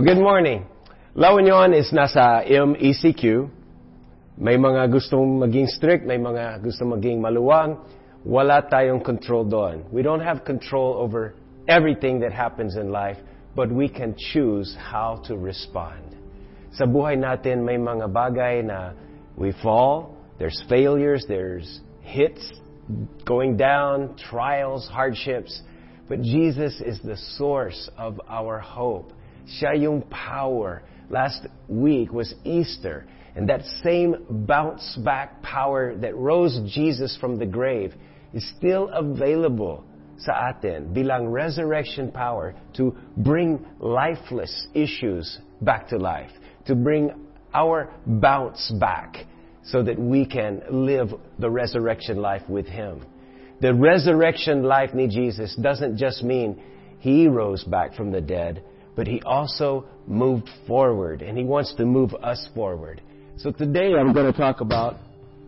Well, good morning. La Union is nasa MECQ. May mga gustong maging strict, may mga gustong maging maluwang. Wala tayong control doon. We don't have control over everything that happens in life, but we can choose how to respond. Sa buhay natin, may mga bagay na we fall, there's failures, there's hits, going down, trials, hardships. But Jesus is the source of our hope. Siya yung power. Last week was Easter. And that same bounce back power that rose Jesus from the grave is still available sa atin bilang resurrection power to bring lifeless issues back to life, to bring our bounce back so that we can live the resurrection life with Him. The resurrection life ni Jesus doesn't just mean He rose back from the dead, but He also moved forward, and He wants to move us forward. So today I'm going to talk about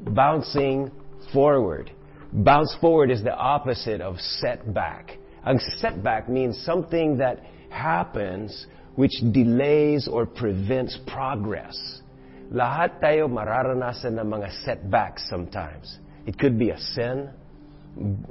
bouncing forward. Bounce forward is the opposite of setback. A setback means something that happens which delays or prevents progress. Lahat tayo mararanasan ng mga setbacks sometimes. It could be a sin,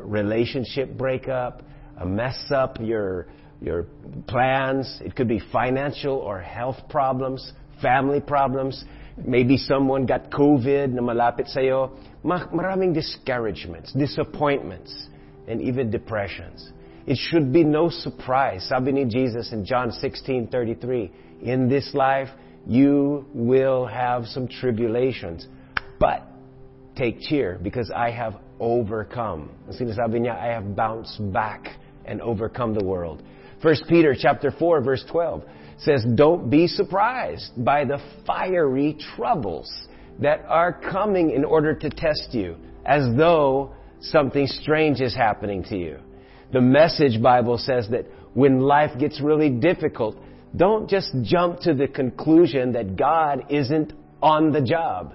relationship breakup, a mess up your your plans. It could be financial or health problems, family problems. Maybe someone got COVID na malapit sa'yo. Maraming discouragements, disappointments, and even depressions. It should be no surprise. Sabi ni Jesus in John 16:33, in this life you will have some tribulations, but take cheer because I have overcome. Sinasabi niya, I have bounced back and overcome the world. 1 Peter chapter 4 verse 12 says, Don't be surprised by the fiery troubles that are coming in order to test you, as though something strange is happening to you. The Message Bible says that when life gets really difficult, don't just jump to the conclusion that God isn't on the job.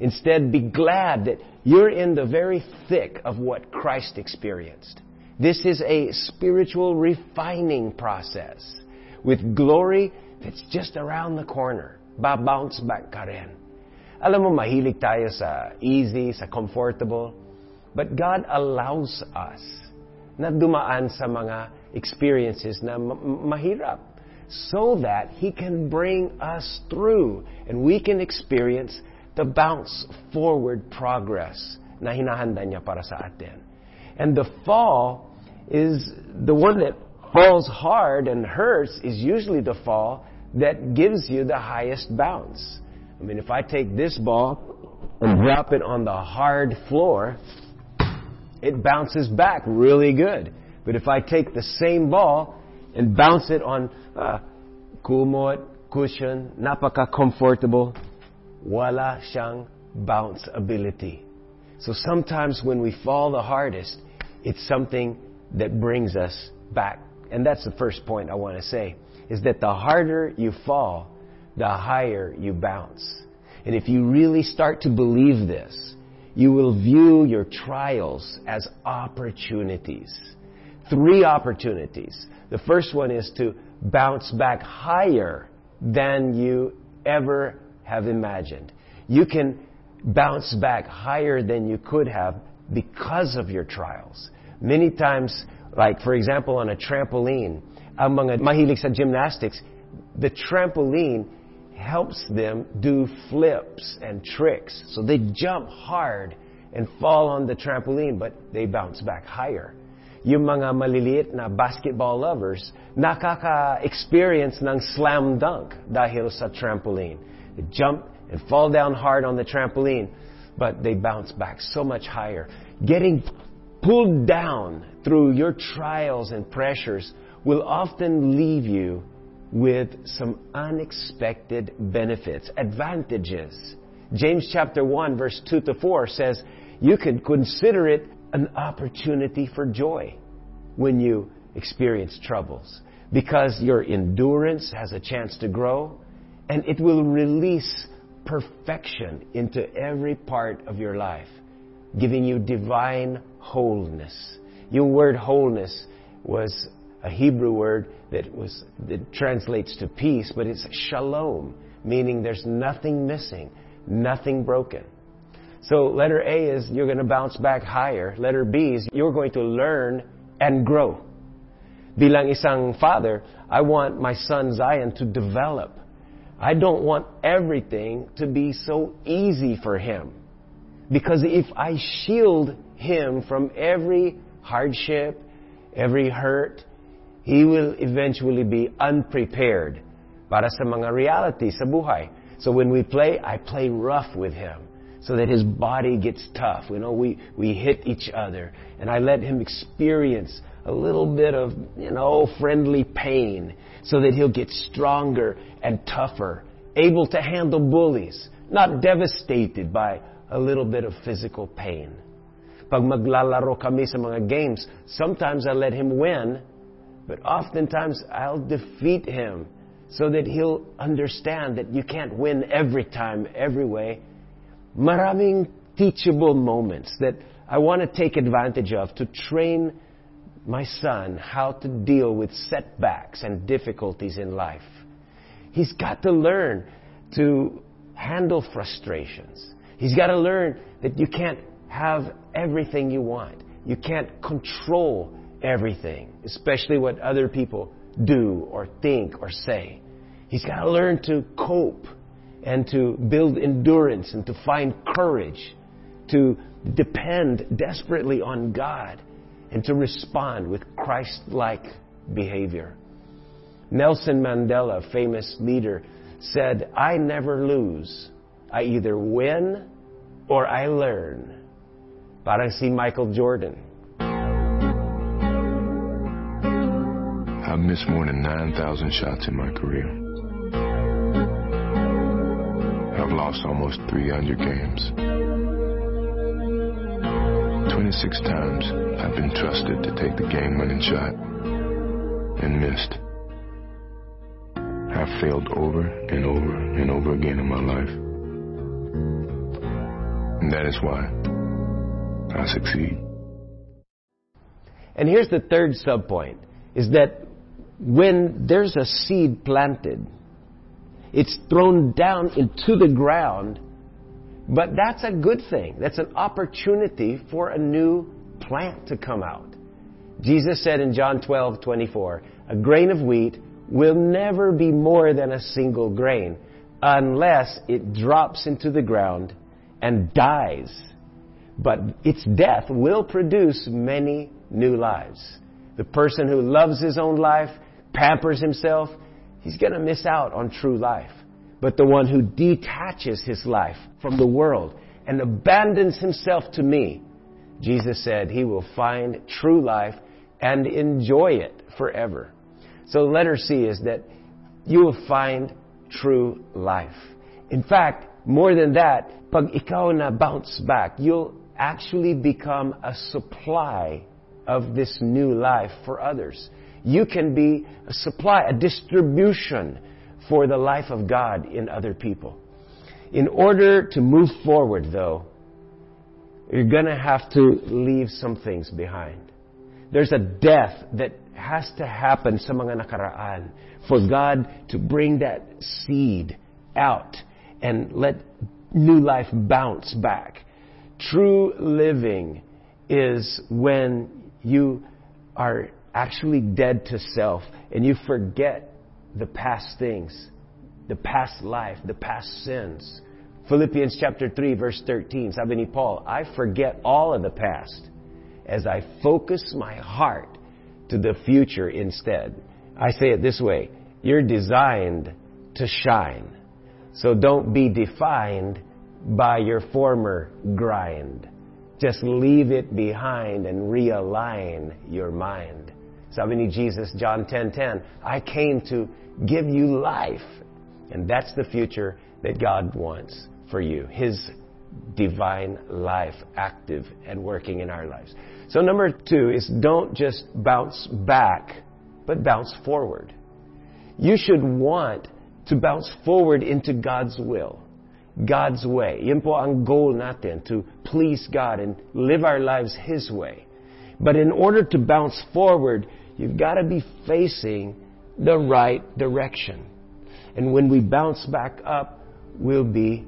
Instead, be glad that you're in the very thick of what Christ experienced. This is a spiritual refining process with glory that's just around the corner. Ba-bounce back ka rin. Alam mo, mahilig tayo sa easy, sa comfortable. But God allows us na dumaan sa mga experiences na mahirap so that He can bring us through and we can experience the bounce forward progress na hinahanda niya para sa atin. And the fall is the one that falls hard and hurts is usually the fall that gives you the highest bounce. I mean, if I take this ball and drop it on the hard floor, it bounces back really good. But if I take the same ball and bounce it on uh, kumot, cushion, napaka comfortable, wala siyang bounce ability. So sometimes when we fall the hardest, it's something that brings us back. And that's the first point I want to say is that the harder you fall, the higher you bounce. And if you really start to believe this, you will view your trials as opportunities. Three opportunities. The first one is to bounce back higher than you ever have imagined. You can bounce back higher than you could have because of your trials. Many times, like for example on a trampoline, ang mga mahilig sa gymnastics, the trampoline helps them do flips and tricks. So they jump hard and fall on the trampoline, but they bounce back higher. Yung mga maliliit na basketball lovers, nakaka-experience ng slam dunk dahil sa trampoline. They jump and fall down hard on the trampoline, but they bounce back so much higher. Getting pulled down through your trials and pressures will often leave you with some unexpected benefits, advantages. James chapter 1 verse 2 to 4 says, you can consider it an opportunity for joy when you experience troubles because your endurance has a chance to grow and it will release perfection into every part of your life, giving you divine wholeness. Your word wholeness was a Hebrew word that was that translates to peace, but it's shalom, meaning there's nothing missing, nothing broken. So letter A is you're going to bounce back higher. Letter B is you're going to learn and grow. Bilang isang father, I want my son Zion to develop. I don't want everything to be so easy for him. Because if I shield him from every hardship, every hurt, he will eventually be unprepared para sa mga reality sa buhay. So when we play, I play rough with him so that his body gets tough. You know, we, we hit each other and I let him experience a little bit of, you know, friendly pain so that he'll get stronger and tougher, able to handle bullies, not devastated by a little bit of physical pain. Pag maglalaro kami sa mga games, sometimes I let him win, but oftentimes I'll defeat him so that he'll understand that you can't win every time, every way. Maraming teachable moments that I want to take advantage of to train my son how to deal with setbacks and difficulties in life. He's got to learn to handle frustrations. He's got to learn that you can't have everything you want. You can't control everything, especially what other people do or think or say. He's got to learn to cope and to build endurance and to find courage, to depend desperately on God and to respond with Christ-like behavior. Nelson Mandela, famous leader, said, I never lose. I either win or I learn. Parang si Michael Jordan. I've missed more than 9,000 shots in my career. I've lost almost 300 games. 26 times I've been trusted to take the game winning shot and missed. I've failed over and over and over again in my life. And that is why I succeed. And here's the third subpoint is that when there's a seed planted, it's thrown down into the ground, but that's a good thing. That's an opportunity for a new plant to come out. Jesus said in John 12, 24, a grain of wheat will never be more than a single grain unless it drops into the ground and dies. But its death will produce many new lives. The person who loves his own life, pampers himself, he's going to miss out on true life. But the one who detaches his life from the world and abandons himself to me, Jesus said he will find true life and enjoy it forever. So the letter C is that you will find true life. In fact, more than that, pag ikaw na bounce back, you'll actually become a supply of this new life for others. You can be a supply, a distribution for the life of God in other people. In order to move forward, though, you're gonna have to leave some things behind. There's a death that has to happen sa mga nakaraan for God to bring that seed out and let new life bounce back. True living is when you are actually dead to self and you forget the past things, the past life, the past sins. Philippians chapter 3 verse 13, sabi ni Paul, I forget all of the past as I focus my heart to the future instead. I say it this way, you're designed to shine. So don't be defined by your former grind. Just leave it behind and realign your mind. Sabi ni Jesus, John 10:10, 10, 10, I came to give you life. And that's the future that God wants for you. His divine life active and working in our lives. So number two is don't just bounce back, but bounce forward. You should want to bounce forward into God's will, God's way. Yun po ang goal natin, to please God and live our lives His way. But in order to bounce forward, You've got to be facing the right direction. And when we bounce back up, we'll be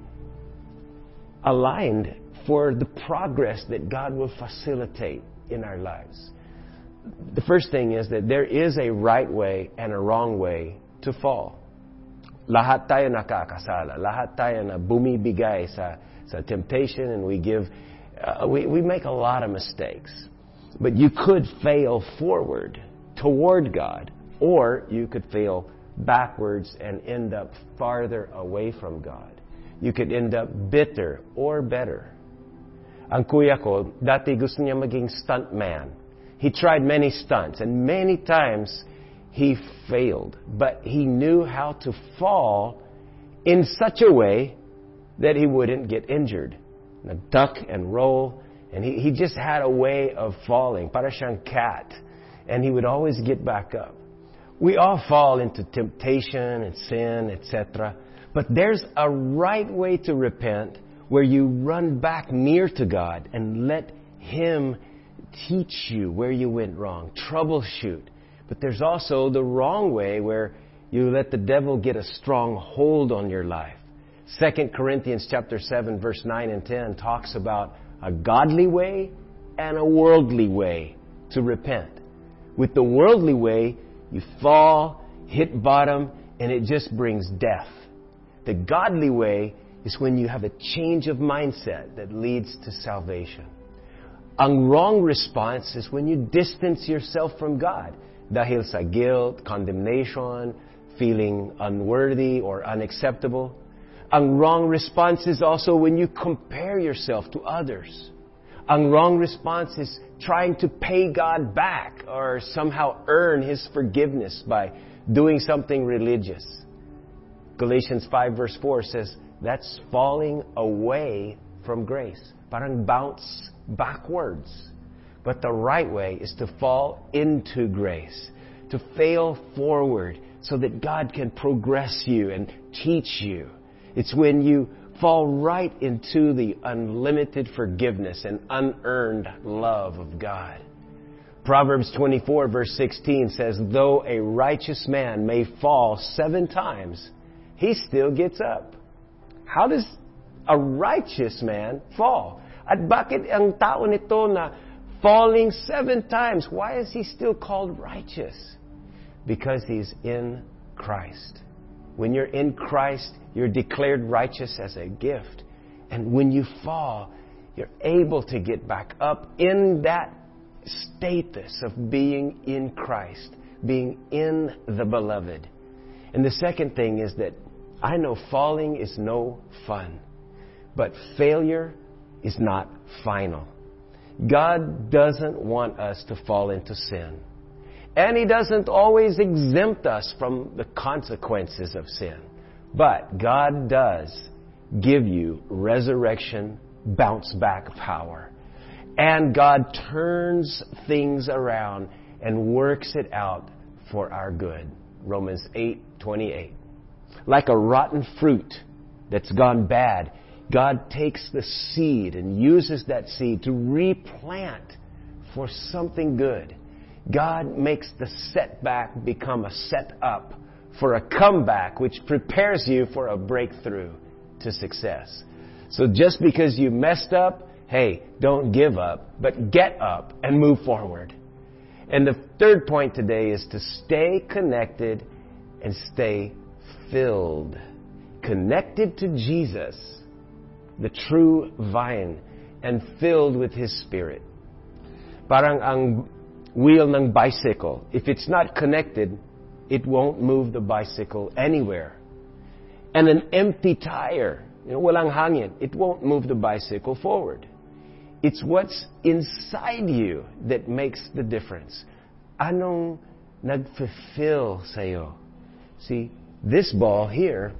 aligned for the progress that God will facilitate in our lives. The first thing is that there is a right way and a wrong way to fall. Lahat tayo nakakasala. Lahat tayo na bumibigay sa, sa temptation and we give, uh, we, we make a lot of mistakes. But you could fail forward toward God, or you could fail backwards and end up farther away from God. You could end up bitter or better. Ang kuya ko, dati gusto niya maging stuntman. He tried many stunts, and many times he failed. But he knew how to fall in such a way that he wouldn't get injured. Duck and roll, and he, he just had a way of falling, para cat. And he would always get back up. We all fall into temptation and sin, etc. But there's a right way to repent where you run back near to God and let Him teach you where you went wrong, troubleshoot. But there's also the wrong way where you let the devil get a strong hold on your life. 2 Corinthians chapter 7 verse 9 and 10 talks about a godly way and a worldly way to repent. With the worldly way, you fall, hit bottom, and it just brings death. The godly way is when you have a change of mindset that leads to salvation. Ang wrong response is when you distance yourself from God dahil sa guilt, condemnation, feeling unworthy or unacceptable. Ang wrong response is also when you compare yourself to others. Ang wrong response is trying to pay God back or somehow earn His forgiveness by doing something religious. Galatians 5 verse 4 says, that's falling away from grace. Parang bounce backwards. But the right way is to fall into grace, to fail forward so that God can progress you and teach you. It's when you fall right into the unlimited forgiveness and unearned love of God. Proverbs 24 verse 16 says, though a righteous man may fall seven times, he still gets up. How does a righteous man fall? At bakit ang tao nito na falling seven times, why is he still called righteous? Because he's in Christ. When you're in Christ, you're declared righteous as a gift. And when you fall, you're able to get back up in that status of being in Christ, being in the beloved. And the second thing is that I know falling is no fun, but failure is not final. God doesn't want us to fall into sin. And He doesn't always exempt us from the consequences of sin. But God does give you resurrection, bounce back power. And God turns things around and works it out for our good. Romans 8 28. Like a rotten fruit that's gone bad, God takes the seed and uses that seed to replant for something good. God makes the setback become a setup for a comeback, which prepares you for a breakthrough to success. So just because you messed up, hey, don't give up, but get up and move forward. And the third point today is to stay connected and stay filled. Connected to Jesus, the true vine, and filled with His Spirit. Parang ang wheel ng bicycle. If it's not connected, it won't move the bicycle anywhere. And an empty tire, you know, walang hangin, it won't move the bicycle forward. It's what's inside you that makes the difference. Anong nagfulfill sa'yo? See, this ball here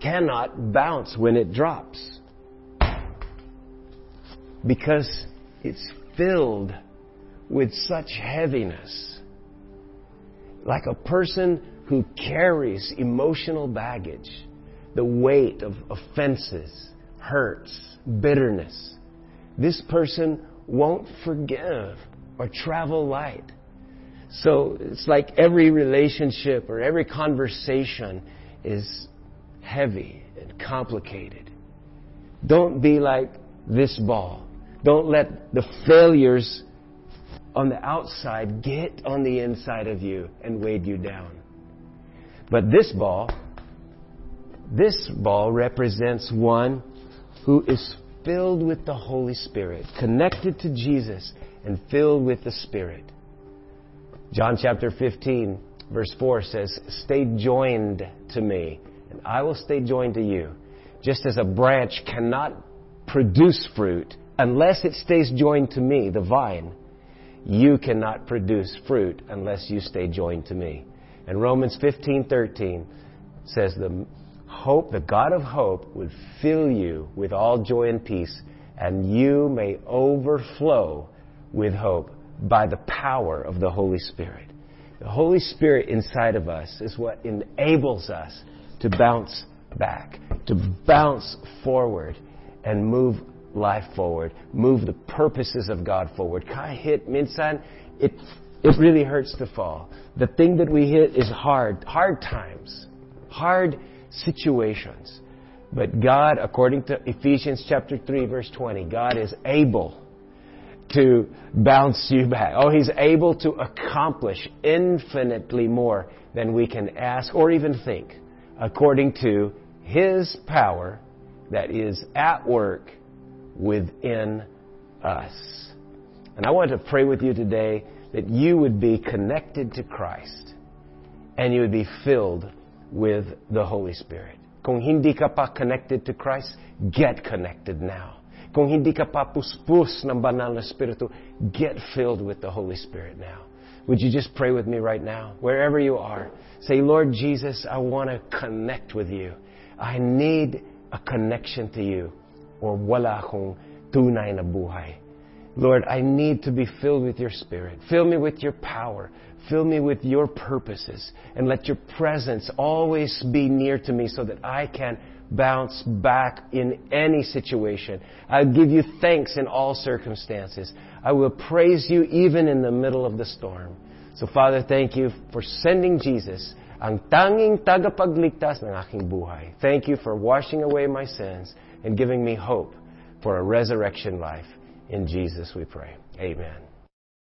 cannot bounce when it drops because it's filled with such heaviness. Like a person who carries emotional baggage, the weight of offenses, hurts, bitterness. This person won't forgive or travel light. So it's like every relationship or every conversation is heavy and complicated. Don't be like this ball. Don't let the failures on the outside get on the inside of you and weigh you down. But this ball, this ball represents one who is filled with the Holy Spirit, connected to Jesus, and filled with the Spirit. John chapter 15, verse 4 says, Stay joined to me, and I will stay joined to you. Just as a branch cannot produce fruit unless it stays joined to me, the vine, you cannot produce fruit unless you stay joined to me. And Romans 15:13 says the hope, the God of hope would fill you with all joy and peace and you may overflow with hope by the power of the Holy Spirit. The Holy Spirit inside of us is what enables us to bounce back, to bounce forward and move life forward, move the purposes of God forward. Kahit minsan, it, it really hurts to fall. The thing that we hit is hard, hard times, hard situations. But God, according to Ephesians chapter 3 verse 20, God is able to bounce you back. Oh, He's able to accomplish infinitely more than we can ask or even think, according to His power that is at work within us. And I want to pray with you today that you would be connected to Christ and you would be filled with the Holy Spirit. Kung hindi ka pa connected to Christ, get connected now. Kung hindi ka pa puspus ng banal na Espiritu, get filled with the Holy Spirit now. Would you just pray with me right now? Wherever you are. Say, Lord Jesus, I want to connect with you. I need a connection to you or wala akong tunay na buhay. Lord, I need to be filled with your Spirit. Fill me with your power. Fill me with your purposes. And let your presence always be near to me so that I can bounce back in any situation. I'll give you thanks in all circumstances. I will praise you even in the middle of the storm. So Father, thank you for sending Jesus, ang tanging tagapagligtas ng aking buhay. Thank you for washing away my sins and giving me hope for a resurrection life. In Jesus we pray. Amen.